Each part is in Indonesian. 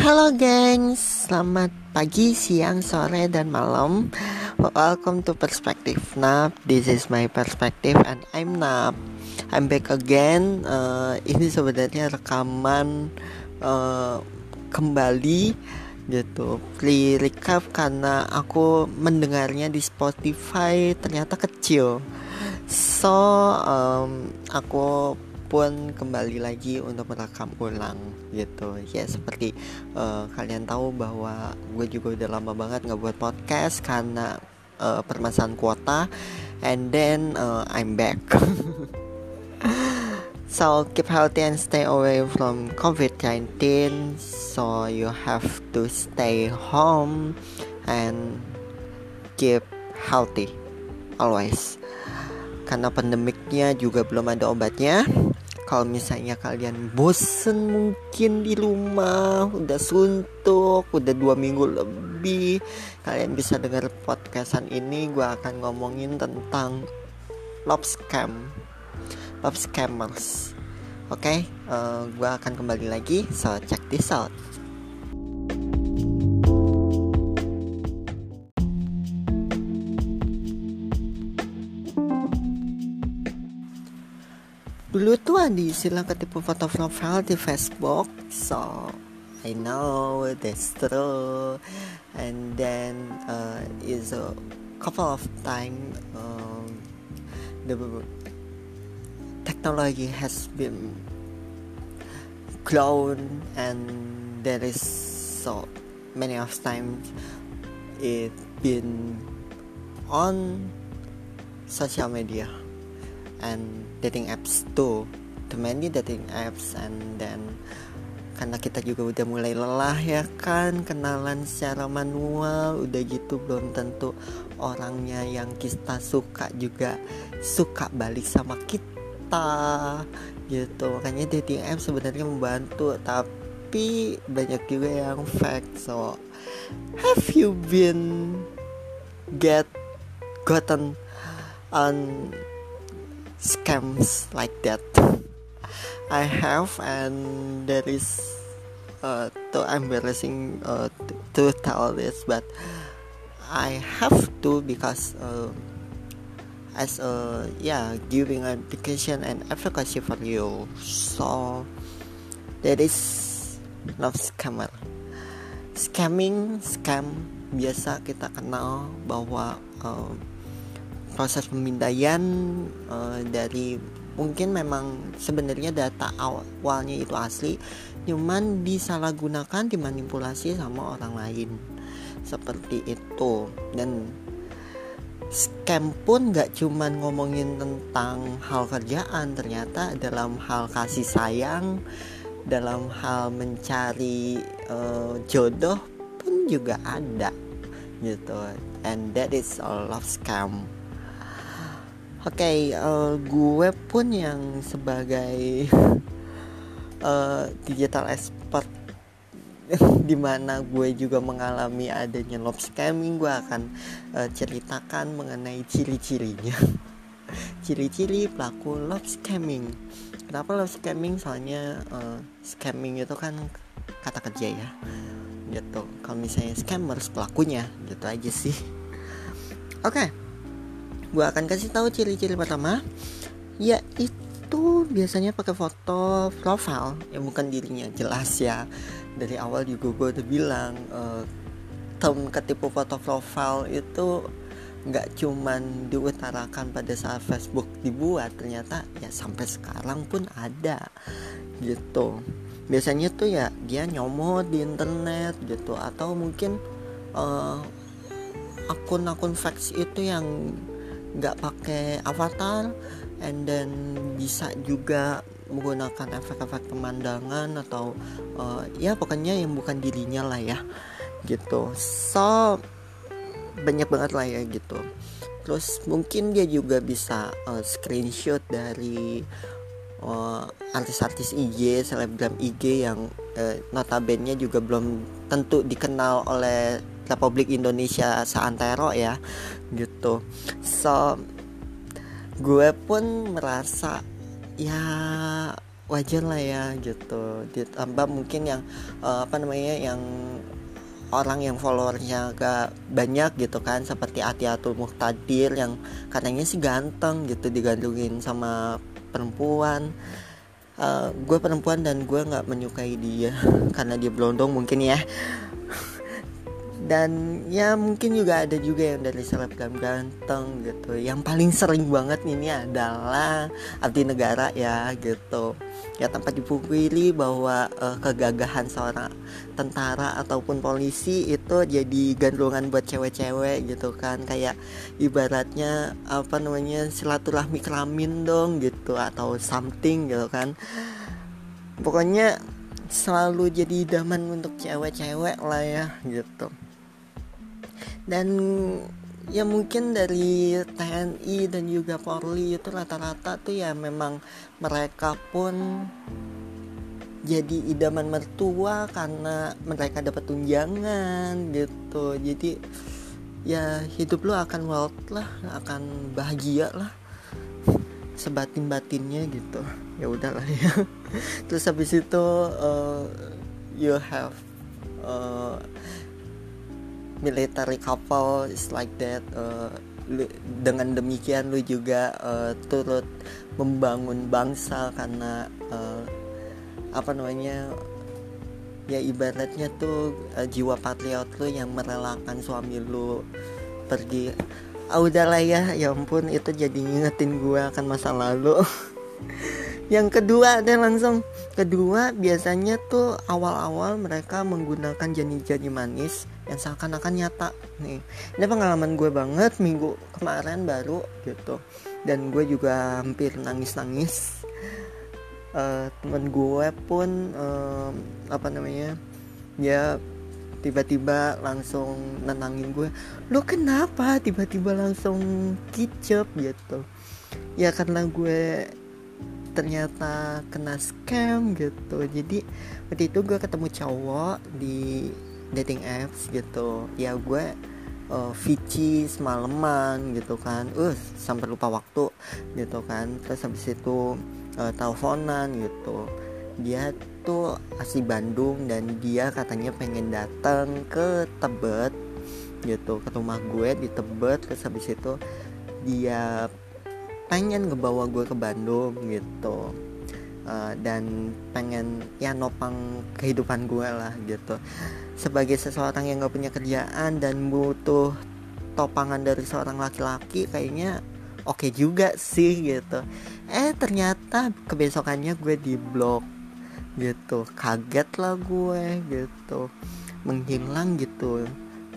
Halo gengs, selamat pagi, siang, sore, dan malam. Welcome to Perspective Nap. This is my perspective and I'm Nap. I'm back again. Uh, Ini sebenarnya rekaman uh, kembali gitu. Pre recap karena aku mendengarnya di Spotify ternyata kecil. So um, aku pun kembali lagi untuk merekam ulang gitu. Ya seperti uh, kalian tahu bahwa gue juga udah lama banget nggak buat podcast karena uh, permasalahan kuota. And then uh, I'm back. So keep healthy and stay away from COVID-19 so you have to stay home and keep healthy always. Karena pandemiknya juga belum ada obatnya kalau misalnya kalian bosen mungkin di rumah udah suntuk udah dua minggu lebih kalian bisa dengar podcastan ini gue akan ngomongin tentang love scam love scammers oke okay? uh, eh, gue akan kembali lagi so check this out dulu tuh ada istilah ketipu foto profile di Facebook. So I know that's true. And then uh, is a couple of time um, the technology has been grown and there is so many of times it been on social media and dating apps too too many dating apps and then karena kita juga udah mulai lelah ya kan kenalan secara manual udah gitu belum tentu orangnya yang kita suka juga suka balik sama kita gitu. Makanya dating apps sebenarnya membantu tapi banyak juga yang fake. So have you been get gotten on scams like that. I have and there is uh, too embarrassing uh, to, to tell this but I have to because uh, as a yeah giving education and advocacy for you. So there is love scammer. Scamming scam biasa kita kenal bahwa uh, proses pemindaian uh, dari mungkin memang sebenarnya data awalnya itu asli cuman disalahgunakan dimanipulasi sama orang lain. Seperti itu. Dan scam pun gak cuman ngomongin tentang hal kerjaan ternyata dalam hal kasih sayang dalam hal mencari uh, jodoh pun juga ada gitu. And that is a love scam okay, uh, eh, gue pun yang sebagai uh, digital expert di mana gue juga mengalami adanya love scamming gue akan uh, ceritakan mengenai ciri-cirinya. Ciri-ciri pelaku love scamming. Kenapa love scamming? Soalnya uh, scamming itu kan kata kerja ya gitu. Kalau misalnya scammers pelakunya gitu aja sih. Oke. okay gue akan kasih tahu ciri-ciri pertama yaitu biasanya pakai foto profile. Yang bukan dirinya jelas ya. Dari awal juga gue udah bilang uh, term ketipu foto profile itu nggak cuman diutarakan pada saat Facebook dibuat ternyata ya sampai sekarang pun ada gitu. Biasanya tuh ya dia nyomot di internet gitu. Atau mungkin uh, akun-akun fax itu yang nggak pakai avatar and then bisa juga menggunakan efek-efek pemandangan atau uh, ya pokoknya yang bukan dirinya lah ya gitu. So banyak banget lah ya gitu. Terus mungkin dia juga bisa uh, screenshot dari uh, artis-artis IG selebgram IG yang uh, notabene juga belum tentu dikenal oleh Republik Indonesia seantero ya gitu. So gue pun merasa ya wajar lah ya gitu. Ditambah mungkin yang uh, apa namanya yang orang yang followernya agak banyak gitu kan seperti Atiatul Muhtadir yang katanya sih ganteng gitu digandungin sama perempuan. Uh, gue perempuan dan gue nggak menyukai dia karena dia blondong mungkin ya dan ya mungkin juga ada juga yang dari selebgram ganteng gitu. Yang paling sering banget ini adalah abdi negara ya gitu. Ya tanpa dipungkiri bahwa uh, kegagahan seorang tentara ataupun polisi itu jadi gandrungan buat cewek-cewek gitu kan. Kayak ibaratnya apa namanya silaturahmi kelamin dong gitu atau something gitu kan. Pokoknya selalu jadi idaman untuk cewek-cewek lah ya gitu dan ya mungkin dari TNI dan juga Polri itu rata-rata tuh ya memang mereka pun jadi idaman mertua karena mereka dapat tunjangan gitu. Jadi ya hidup lo akan wealth lah akan bahagia lah sebatin batinnya gitu. Ya udahlah ya. Terus habis itu uh, you have uh, military couple is like that uh, lu, dengan demikian lu juga uh, turut membangun bangsa karena uh, apa namanya ya ibaratnya tuh uh, jiwa patriot lu yang merelakan suami lu pergi. Ah udahlah ya ya ampun itu jadi ngingetin gue akan masa lalu yang kedua ada langsung. Kedua biasanya tuh awal-awal mereka menggunakan janji-janji manis yang seakan-akan nyata. Nih ini pengalaman gue banget minggu kemarin baru gitu. Dan gue juga hampir nangis-nangis. Uh, temen gue pun uh, apa namanya ya tiba-tiba langsung nenangin gue lo kenapa tiba-tiba langsung kicep? Gitu. Ya karena gue ternyata kena scam gitu. Jadi waktu itu gue ketemu cowok di dating apps gitu. Ya gue uh, Vici semalaman gitu kan. Uh sampai lupa waktu gitu kan. Terus habis itu uh, teleponan gitu. Dia tuh asli Bandung dan dia katanya pengen datang ke Tebet gitu ke rumah gue di Tebet. Terus habis itu dia pengen ngebawa gue ke Bandung gitu. Uh, dan pengen ya nopang kehidupan gue lah gitu. Sebagai seseorang yang gak punya kerjaan dan butuh topangan dari seorang laki-laki kayaknya oke okay juga sih gitu. Eh ternyata kebesokannya gue di blok gitu. Kaget lah gue gitu. Menghilang gitu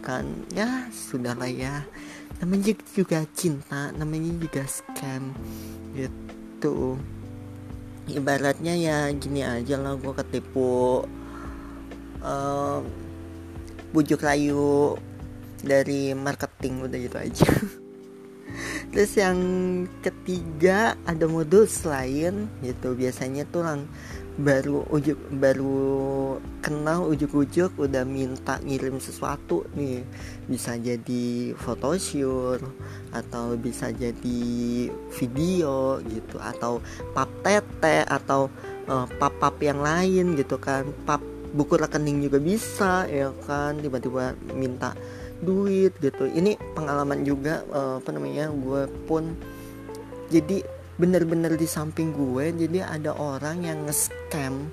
kan. Ya sudahlah ya namanya juga cinta namanya juga scam gitu. Ibaratnya ya gini aja lah gue ketipu uh, bujuk layu dari marketing udah gitu aja. Terus yang ketiga ada modus lain gitu. Biasanya tuh lang baru ujuk baru kenal ujuk-ujuk udah minta ngirim sesuatu nih. Bisa jadi photoshoot atau bisa jadi video gitu atau pap tete atau uh, pap pap yang lain gitu kan. Pap buku rekening juga bisa ya kan tiba-tiba minta duit gitu. Ini pengalaman juga uh, apa namanya gue pun jadi bener-bener di samping gue jadi ada orang yang nge-scam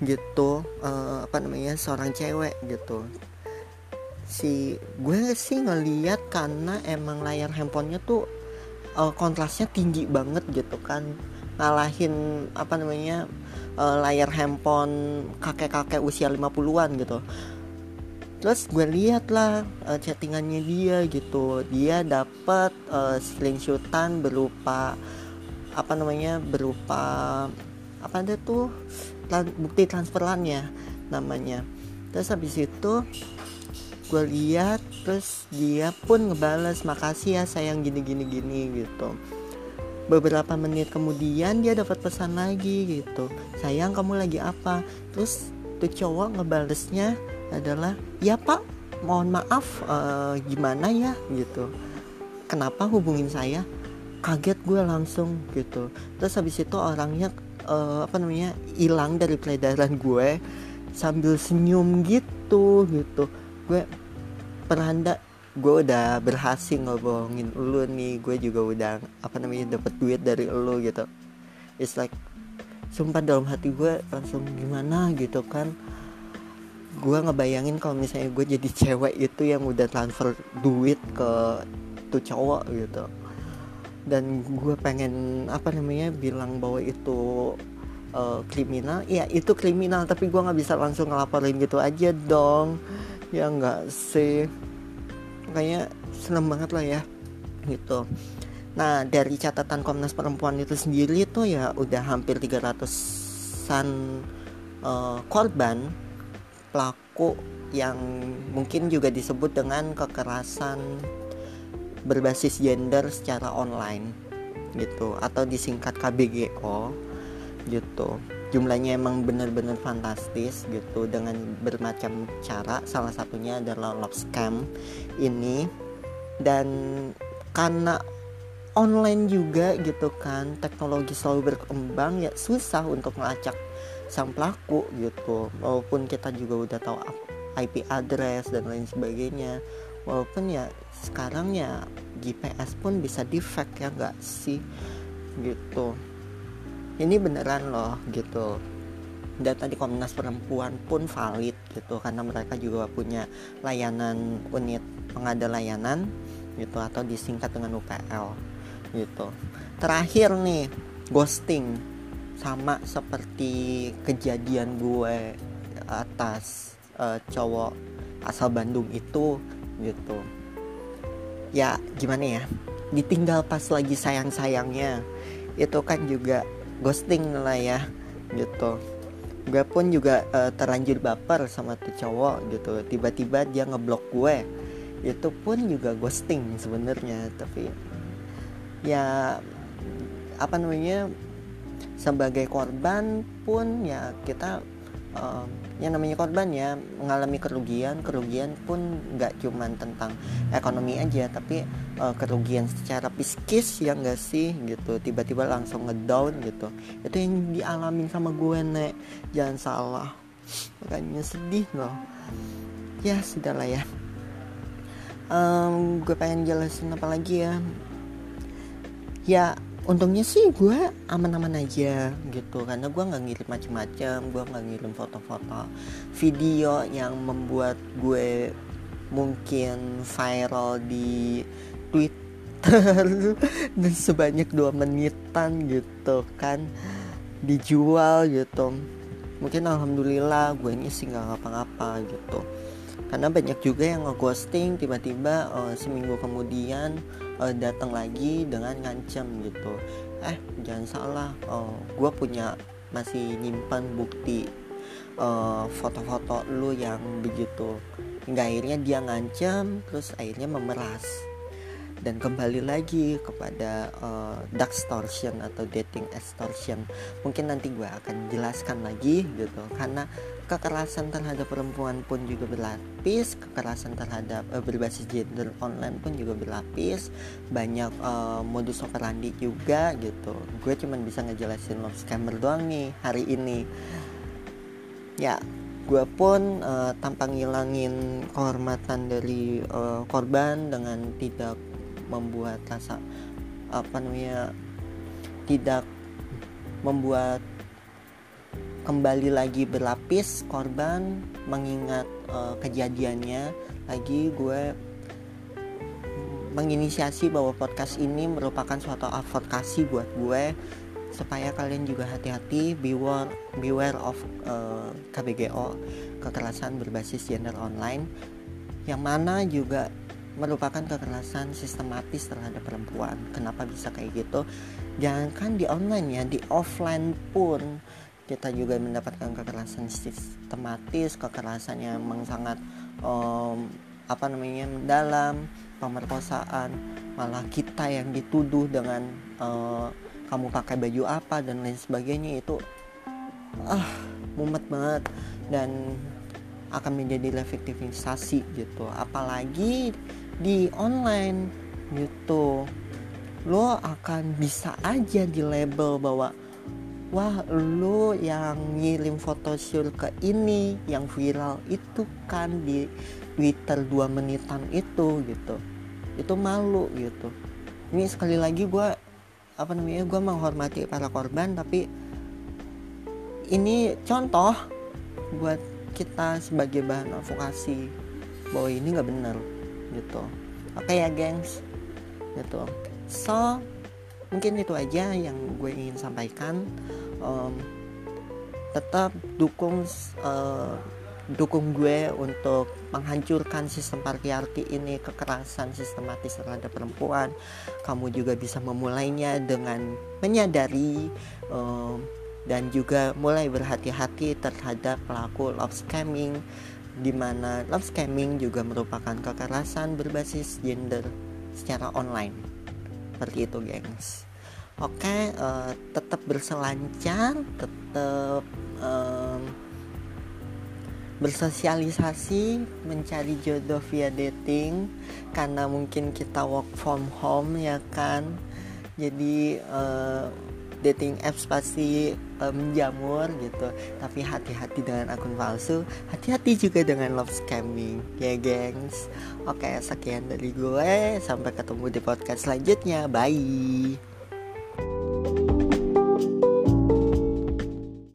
gitu uh, apa namanya seorang cewek gitu. Si gue sih ngeliat karena emang layar handphonenya tuh uh, kontrasnya tinggi banget gitu kan. Ngalahin apa namanya uh, layar handphone kakek-kakek usia 50-an gitu. Terus gue lihat lah uh, chattingannya dia gitu. Dia dapat uh, screenshotan berupa apa namanya berupa apa ada tuh bukti transferannya namanya. Terus habis itu gue lihat terus dia pun ngebales makasih ya sayang gini gini gini gitu. Beberapa menit kemudian dia dapat pesan lagi gitu. Sayang kamu lagi apa? Terus tuh cowok ngebalesnya adalah ya pak mohon maaf uh, gimana ya? Gitu. Kenapa hubungin saya kaget gue langsung gitu. Terus habis itu orangnya uh, apa namanya hilang dari peredaran gue sambil senyum gitu gitu. Gue peranda gue udah berhasil ngobongin lu nih gue juga udah apa namanya dapat duit dari lu gitu. It's like sumpah dalam hati gue langsung gimana gitu kan. Gue ngebayangin kalau misalnya gue jadi cewek itu yang udah transfer duit ke tuh cowok gitu dan gue pengen apa namanya bilang bahwa itu uh, kriminal. Ya itu kriminal tapi gue nggak bisa langsung ngelaporin gitu aja dong. Ya nggak sih. Kayaknya seneng banget lah ya gitu. Nah dari catatan Komnas Perempuan itu sendiri tuh ya udah hampir 300an uh, korban pelaku yang mungkin juga disebut dengan kekerasan berbasis gender secara online gitu. Atau disingkat KBGO gitu. Jumlahnya emang bener-bener fantastis gitu. Dengan bermacam cara salah satunya adalah love scam ini. Dan karena online juga gitu kan teknologi selalu berkembang ya susah untuk melacak sang pelaku gitu. Walaupun kita juga udah tahu IP address dan lain sebagainya walaupun ya sekarang ya GPS pun bisa fake ya nggak sih? Gitu. Ini beneran loh gitu. Data di Komnas Perempuan pun valid gitu. Karena mereka juga punya layanan unit pengada layanan gitu atau disingkat dengan UPL gitu. Terakhir nih ghosting. Sama seperti kejadian gue atas uh, cowok asal Bandung itu gitu. Ya gimana ya? Ditinggal pas lagi sayang-sayangnya. Itu kan juga ghosting lah ya gitu. Gue pun juga uh, terlanjur baper sama tuh cowok gitu. Tiba-tiba dia ngeblok gue. Itu pun juga ghosting sebenarnya tapi ya apa namanya sebagai korban pun ya kita uh, yang namanya korban ya mengalami kerugian kerugian pun nggak cuman tentang ekonomi aja tapi uh, kerugian secara psikis ya nggak sih gitu. Tiba-tiba langsung ngedown gitu. Itu yang dialami sama gue nek. Jangan salah. Makanya sedih loh. Ya sudahlah ya. Um, gue pengen jelasin apa lagi ya. Ya untungnya sih gue aman-aman aja gitu karena gue nggak ngirim macem-macem gue nggak ngirim foto-foto video yang membuat gue mungkin viral di Twitter dan sebanyak dua menitan gitu kan dijual gitu. Mungkin alhamdulillah gue ini sih nggak ngapa-ngapa gitu. Karena banyak juga yang ngeghosting tiba-tiba uh, seminggu kemudian uh, datang lagi dengan ngancem gitu. Eh jangan salah uh, eh, gue punya masih nyimpan bukti foto-foto uh, lu yang begitu. Hingga akhirnya dia ngancam terus akhirnya memeras. Dan kembali lagi kepada uh, dark extortion atau dating extortion. Mungkin nanti gue akan jelaskan lagi gitu karena kekerasan terhadap perempuan pun juga berlapis kekerasan terhadap uh, berbasis gender online pun juga berlapis banyak uh, modus operandi juga gitu. Gue cuman bisa ngejelasin love scammer doang nih hari ini. Ya gue pun uh, tanpa ngilangin kehormatan dari uh, korban dengan tidak membuat rasa apa namanya tidak membuat kembali lagi berlapis korban mengingat uh, kejadiannya lagi gue menginisiasi bahwa podcast ini merupakan suatu advokasi buat gue supaya kalian juga hati-hati beware beware of uh, eh, KBGO kekerasan berbasis gender online yang mana juga merupakan kekerasan sistematis terhadap perempuan. Kenapa bisa kayak gitu? Jangankan di online ya, di offline pun kita juga mendapatkan kekerasan sistematis, kekerasan yang memang sangat um, apa namanya mendalam, pemerkosaan, malah kita yang dituduh dengan uh, kamu pakai baju apa dan lain sebagainya itu ah mumet banget dan akan menjadi efektivisasi gitu. Apalagi di online gitu. Lo akan bisa aja di label bahwa wah lu yang ngirim foto syul ke ini yang viral itu kan di Twitter dua menitan itu gitu. Itu malu gitu. Ini sekali lagi gue apa namanya gue menghormati para korban tapi ini contoh buat kita sebagai bahan advokasi bahwa ini nggak benar gitu. Oke ya gengs? Gitu. So mungkin itu aja yang gue ingin sampaikan. Um, tetap dukung uh, dukung gue untuk menghancurkan sistem patriarki ini kekerasan sistematis terhadap perempuan. Kamu juga bisa memulainya dengan menyadari um, dan juga mulai berhati-hati terhadap pelaku love scamming di mana love scamming juga merupakan kekerasan berbasis gender secara online seperti itu gengs. Oke uh, tetap berselancar tetap um, bersosialisasi mencari jodoh via dating karena mungkin kita work from home ya kan? Jadi uh, dating apps pasti uh, menjamur gitu. Tapi hati-hati dengan akun palsu hati-hati juga dengan love scamming ya gengs. Oke sekian dari gue. Sampai ketemu di podcast selanjutnya. Bye